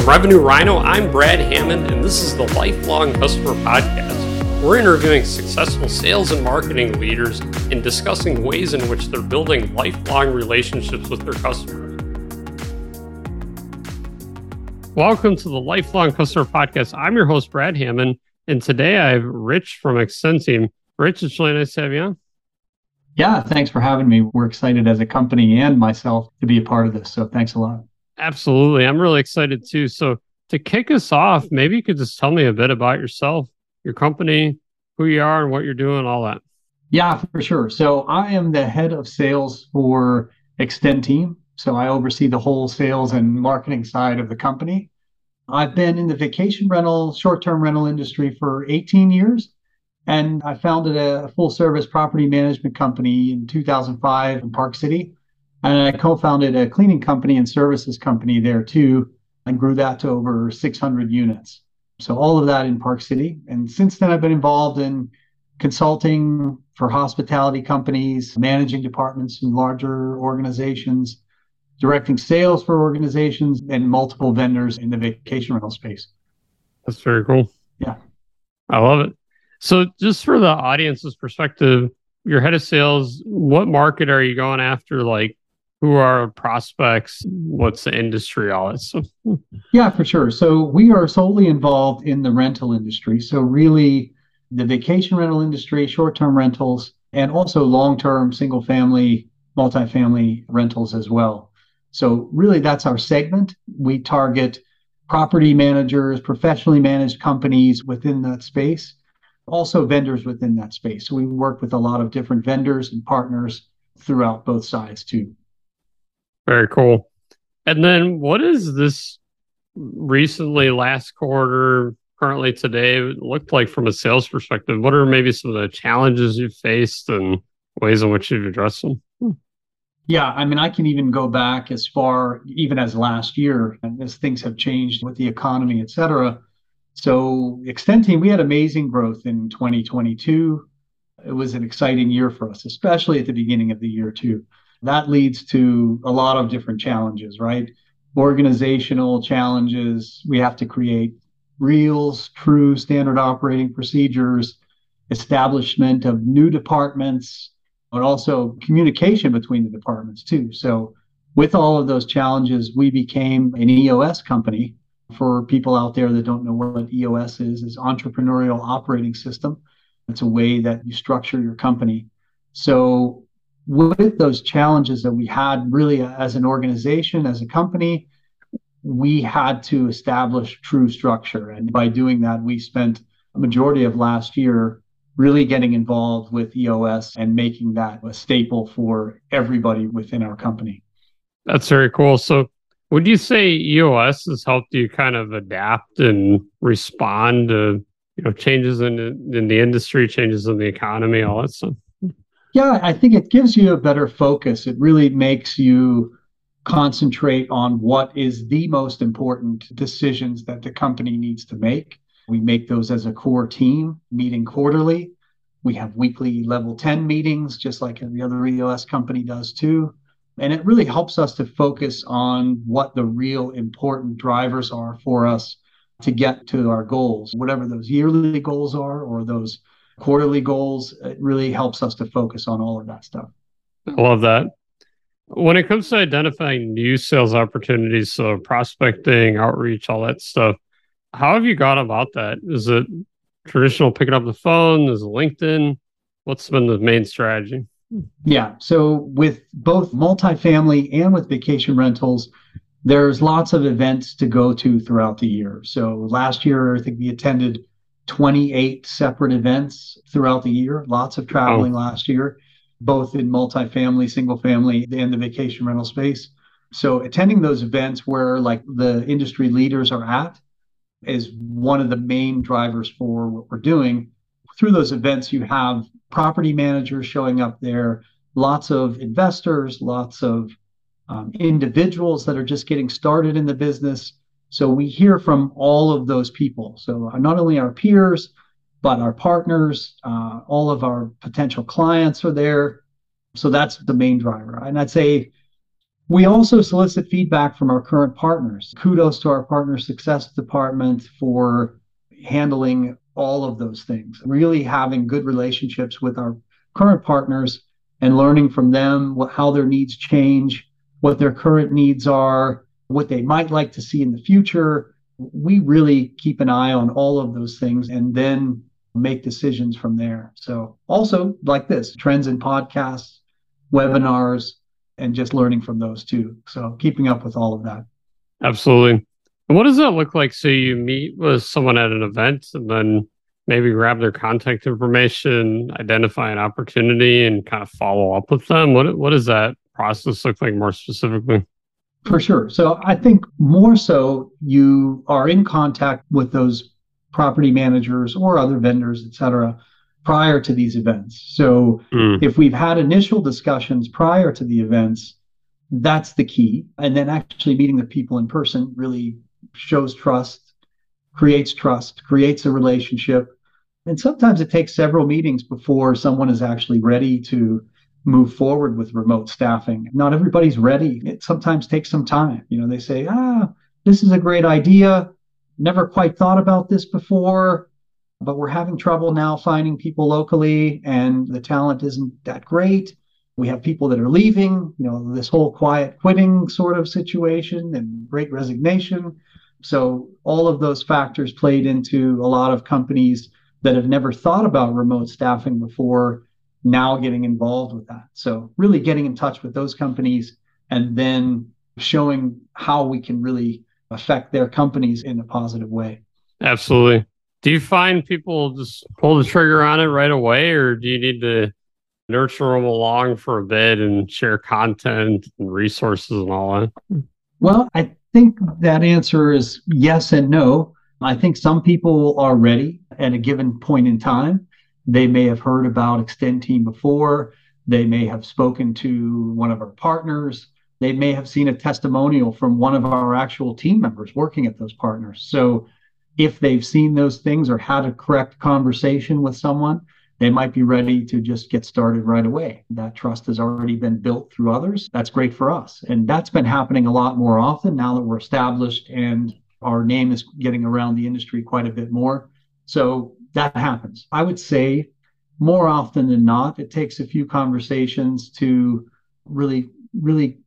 From Revenue Rhino, I'm Brad Hammond, and this is the Lifelong Customer Podcast. We're interviewing successful sales and marketing leaders and discussing ways in which they're building lifelong relationships with their customers. Welcome to the Lifelong Customer Podcast. I'm your host, Brad Hammond, and today I have Rich from Extenteam. Rich, it's really nice to have you on. Yeah, thanks for having me. We're excited as a company and myself to be a part of this. So thanks a lot. Absolutely. I'm really excited too. So, to kick us off, maybe you could just tell me a bit about yourself, your company, who you are, and what you're doing, all that. Yeah, for sure. So, I am the head of sales for Extenteam. So, I oversee the whole sales and marketing side of the company. I've been in the vacation rental, short term rental industry for 18 years. And I founded a full service property management company in 2005 in Park City. And I co founded a cleaning company and services company there too, and grew that to over 600 units. So, all of that in Park City. And since then, I've been involved in consulting for hospitality companies, managing departments in larger organizations, directing sales for organizations, and multiple vendors in the vacation rental space. That's very cool. Yeah. I love it. So, just for the audience's perspective, your head of sales, what market are you going after? Like, who are prospects? What's the industry? All stuff. Yeah, for sure. So, we are solely involved in the rental industry. So, really, the vacation rental industry, short term rentals, and also long term single family, multifamily rentals as well. So, really, that's our segment. We target property managers, professionally managed companies within that space also vendors within that space. So we work with a lot of different vendors and partners throughout both sides too. Very cool. And then what is this recently last quarter, currently today looked like from a sales perspective? What are maybe some of the challenges you've faced and ways in which you've addressed them? Hmm. Yeah, I mean, I can even go back as far even as last year, and as things have changed with the economy, et cetera so Extenteam, we had amazing growth in 2022. It was an exciting year for us, especially at the beginning of the year too. That leads to a lot of different challenges, right? Organizational challenges. We have to create reals, true standard operating procedures, establishment of new departments, but also communication between the departments too. So with all of those challenges, we became an EOS company for people out there that don't know what EOS is, is entrepreneurial operating system. It's a way that you structure your company. So with those challenges that we had really as an organization, as a company, we had to establish true structure. And by doing that, we spent a majority of last year really getting involved with EOS and making that a staple for everybody within our company. That's very cool. So would you say EOS has helped you kind of adapt and respond to you know changes in in the industry, changes in the economy, all that stuff? Yeah, I think it gives you a better focus. It really makes you concentrate on what is the most important decisions that the company needs to make. We make those as a core team, meeting quarterly. We have weekly level 10 meetings, just like every other EOS company does too. And it really helps us to focus on what the real important drivers are for us to get to our goals, whatever those yearly goals are or those quarterly goals. It really helps us to focus on all of that stuff. I love that. When it comes to identifying new sales opportunities, so prospecting, outreach, all that stuff, how have you gone about that? Is it traditional picking up the phone? Is it LinkedIn? What's been the main strategy? Yeah. So with both multifamily and with vacation rentals, there's lots of events to go to throughout the year. So last year, I think we attended 28 separate events throughout the year, lots of traveling oh. last year, both in multifamily, single family, and the vacation rental space. So attending those events where like the industry leaders are at is one of the main drivers for what we're doing. Through those events, you have property managers showing up there, lots of investors, lots of um, individuals that are just getting started in the business. So we hear from all of those people. So not only our peers, but our partners, uh, all of our potential clients are there. So that's the main driver. And I'd say We also solicit feedback from our current partners. Kudos to our partner success department for handling all of those things, really having good relationships with our current partners and learning from them what, how their needs change, what their current needs are, what they might like to see in the future. We really keep an eye on all of those things and then make decisions from there. So, also like this trends in podcasts, webinars, and just learning from those too. So, keeping up with all of that. Absolutely. And what does that look like? So, you meet with someone at an event and then maybe grab their contact information, identify an opportunity, and kind of follow up with them? What, what does that process look like more specifically? For sure. So I think more so you are in contact with those property managers or other vendors, et cetera, prior to these events. So mm. if we've had initial discussions prior to the events, that's the key. And then actually meeting the people in person really shows trust, creates trust, creates a relationship. And sometimes it takes several meetings before someone is actually ready to move forward with remote staffing. Not everybody's ready. It sometimes takes some time. You know, they say, ah, this is a great idea. Never quite thought about this before, but we're having trouble now finding people locally, and the talent isn't that great. We have people that are leaving, you know, this whole quiet quitting sort of situation and great resignation. So, all of those factors played into a lot of companies that have never thought about remote staffing before now getting involved with that. So, really getting in touch with those companies and then showing how we can really affect their companies in a positive way. Absolutely. Do you find people just pull the trigger on it right away, or do you need to nurture them along for a bit and share content and resources and all that? Well, I think that answer is yes and no. I think some people are ready at a given point in time. They may have heard about Extenteam before. They may have spoken to one of our partners. They may have seen a testimonial from one of our actual team members working at those partners. So if they've seen those things or had a correct conversation with someone, they might be ready to just get started right away. That trust has already been built through others. That's great for us. And that's been happening a lot more often now that we're established and our name is getting around the industry quite a bit more. So that happens. I would say more often than not, it takes a few conversations to really, really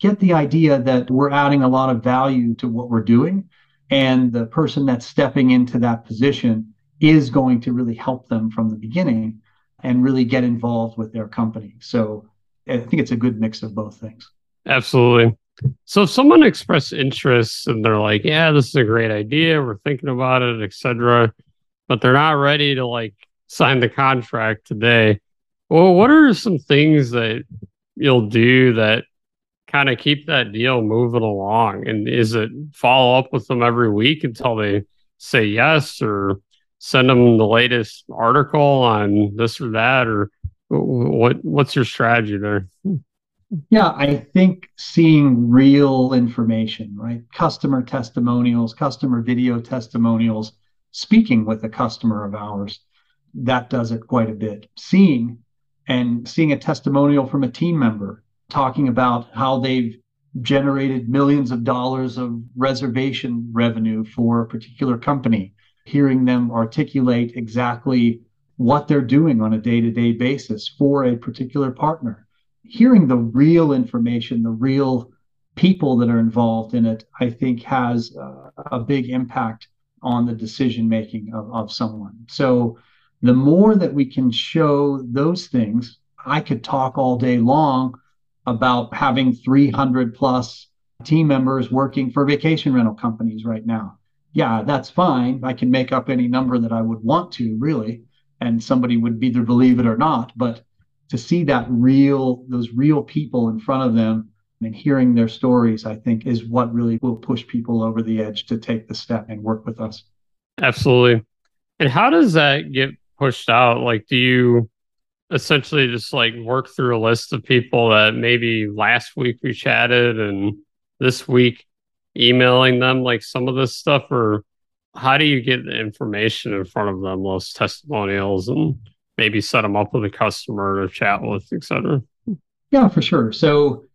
get the idea that we're adding a lot of value to what we're doing. And the person that's stepping into that position is going to really help them from the beginning and really get involved with their company. So I think it's a good mix of both things. Absolutely. So if someone expressed interest and they're like, yeah, this is a great idea, we're thinking about it, etc., but they're not ready to like sign the contract today. Well, what are some things that you'll do that kind of keep that deal moving along? And is it follow up with them every week until they say yes or send them the latest article on this or that or what what's your strategy there? Yeah, I think seeing real information, right? Customer testimonials, customer video testimonials, speaking with a customer of ours, that does it quite a bit. Seeing and seeing a testimonial from a team member talking about how they've generated millions of dollars of reservation revenue for a particular company, hearing them articulate exactly what they're doing on a day to day basis for a particular partner hearing the real information, the real people that are involved in it, I think has a big impact on the decision making of, of someone. So the more that we can show those things, I could talk all day long about having 300 plus team members working for vacation rental companies right now. Yeah, that's fine. I can make up any number that I would want to, really, and somebody would either believe it or not. But to see that real those real people in front of them and hearing their stories i think is what really will push people over the edge to take the step and work with us absolutely and how does that get pushed out like do you essentially just like work through a list of people that maybe last week we chatted and this week emailing them like some of this stuff or how do you get the information in front of them those testimonials and maybe set them up with a customer to chat with, etc. Yeah, for sure. So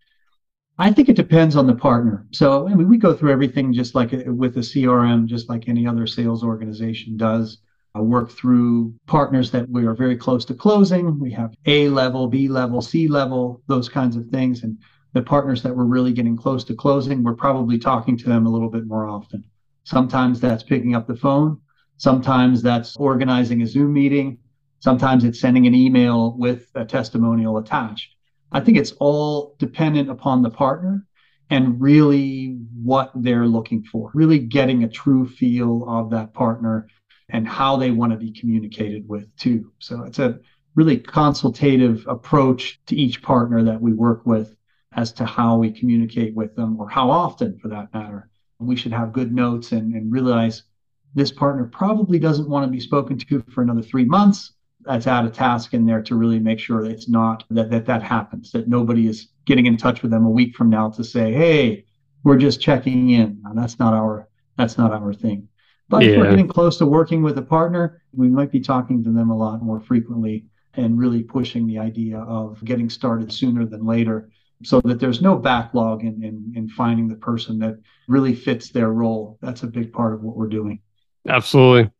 I think it depends on the partner. So, I mean, we go through everything just like uh, with a CRM, just like any other sales organization does. I work through partners that we are very close to closing. We have A level, B level, C level, those kinds of things. And the partners that we're really getting close to closing, we're probably talking to them a little bit more often. Sometimes that's picking up the phone. Sometimes that's organizing a Zoom meeting. Sometimes it's sending an email with a testimonial attached. I think it's all dependent upon the partner and really what they're looking for, really getting a true feel of that partner and how they want to be communicated with too. So it's a really consultative approach to each partner that we work with as to how we communicate with them or how often for that matter. We should have good notes and, and realize this partner probably doesn't want to be spoken to for another three months. Let's add a task in there to really make sure that it's not that that, that happens, that nobody is getting in touch with them a week from now to say, hey, we're just checking in. Now, that's not our that's not our thing. But yeah. if we're getting close to working with a partner, we might be talking to them a lot more frequently and really pushing the idea of getting started sooner than later so that there's no backlog in, in, in finding the person that really fits their role. That's a big part of what we're doing. Absolutely.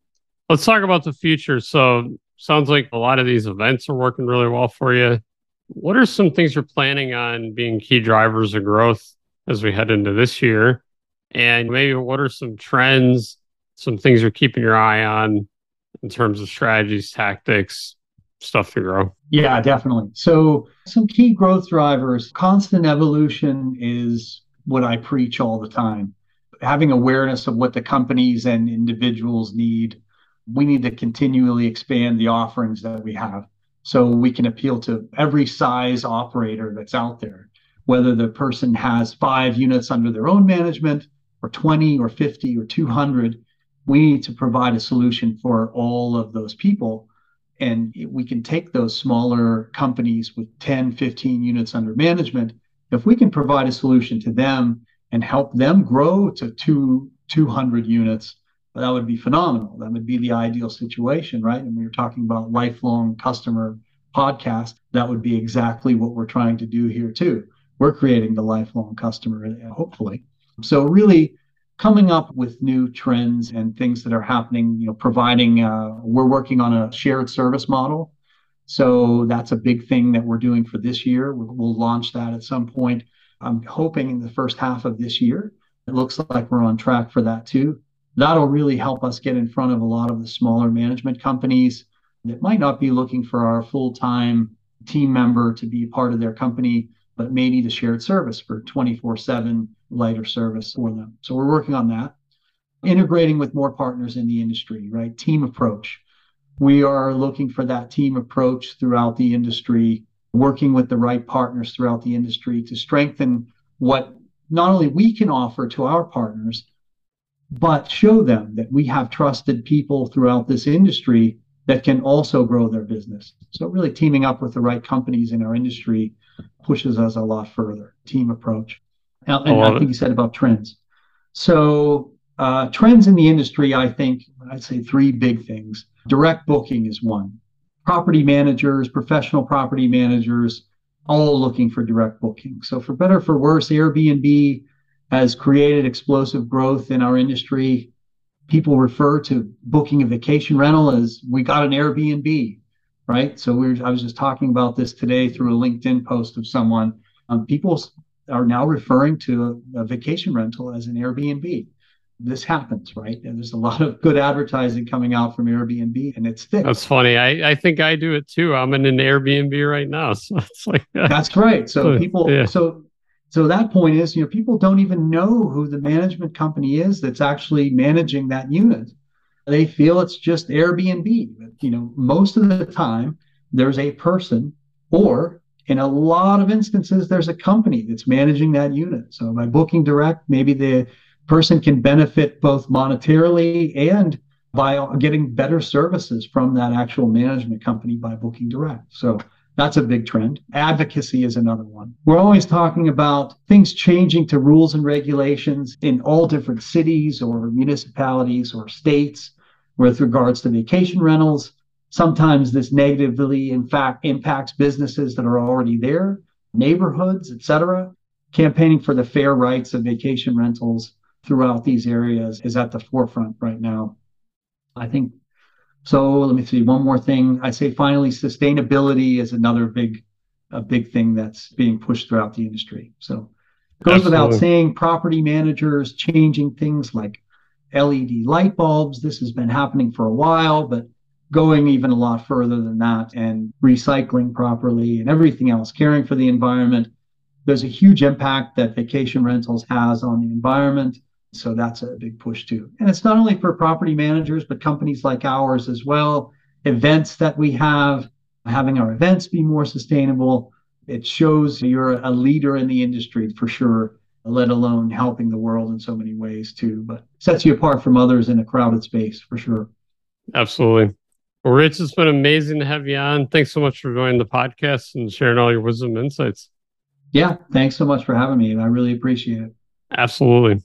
Let's talk about the future. So, sounds like a lot of these events are working really well for you. What are some things you're planning on being key drivers of growth as we head into this year? And maybe what are some trends, some things you're keeping your eye on in terms of strategies, tactics, stuff to grow? Yeah, definitely. So, some key growth drivers, constant evolution is what I preach all the time. Having awareness of what the companies and individuals need. We need to continually expand the offerings that we have so we can appeal to every size operator that's out there, whether the person has five units under their own management or 20 or 50 or 200. We need to provide a solution for all of those people and we can take those smaller companies with 10 15 units under management if we can provide a solution to them and help them grow to two 200 units that would be phenomenal that would be the ideal situation right and we were talking about lifelong customer podcast that would be exactly what we're trying to do here too we're creating the lifelong customer hopefully so really coming up with new trends and things that are happening, you know, providing, uh, we're working on a shared service model. So that's a big thing that we're doing for this year. We'll, we'll launch that at some point. I'm hoping in the first half of this year. It looks like we're on track for that too. That'll really help us get in front of a lot of the smaller management companies that might not be looking for our full time team member to be part of their company, but may need a shared service for 24 7 lighter service for them. So we're working on that. Integrating with more partners in the industry, right? Team approach. We are looking for that team approach throughout the industry, working with the right partners throughout the industry to strengthen what not only we can offer to our partners, but show them that we have trusted people throughout this industry that can also grow their business. So, really teaming up with the right companies in our industry pushes us a lot further. Team approach. And, and I, think you said about trends. So, uh, trends in the industry, I think, I'd say three big things. Direct booking is one. Property managers, professional property managers, all looking for direct booking. So, for better for worse, Airbnb has created explosive growth in our industry. People refer to booking a vacation rental as we got an Airbnb, right? So we I was just talking about this today through a LinkedIn post of someone. Um, people are now referring to a, a vacation rental as an Airbnb. This happens, right? And there's a lot of good advertising coming out from Airbnb, and it's thick. That's funny. I, I think I do it too. I'm in an Airbnb right now, so it's like that's right. So people, yeah. so so that point is, you know, people don't even know who the management company is that's actually managing that unit. They feel it's just Airbnb. You know, most of the time there's a person or in a lot of instances, there's a company that's managing that unit. So by booking direct, maybe the person can benefit both monetarily and by getting better services from that actual management company by booking direct. So that's a big trend. Advocacy is another one. We're always talking about things changing to rules and regulations in all different cities or municipalities or states with regards to vacation rentals. Sometimes this negatively, in fact, impacts businesses that are already there, neighborhoods, etc. campaigning for the fair rights of vacation rentals throughout these areas is at the forefront right now. I think so. Let me see one more thing. I'd say finally, sustainability is another big, a big thing that's being pushed throughout the industry. So it goes Absolutely. without saying, property managers changing things like LED light bulbs. This has been happening for a while, but going even a lot further than that and recycling properly and everything else, caring for the environment. There's a huge impact that vacation rentals has on the environment. So that's a big push too. And it's not only for property managers, but companies like ours as well. Events that we have, having our events be more sustainable. It shows you're a leader in the industry for sure, let alone helping the world in so many ways too. But sets you apart from others in a crowded space for sure. Absolutely. Well, Rich, it's been amazing to have you on. Thanks so much for joining the podcast and sharing all your wisdom and insights. Yeah, thanks so much for having me. I really appreciate it. Absolutely.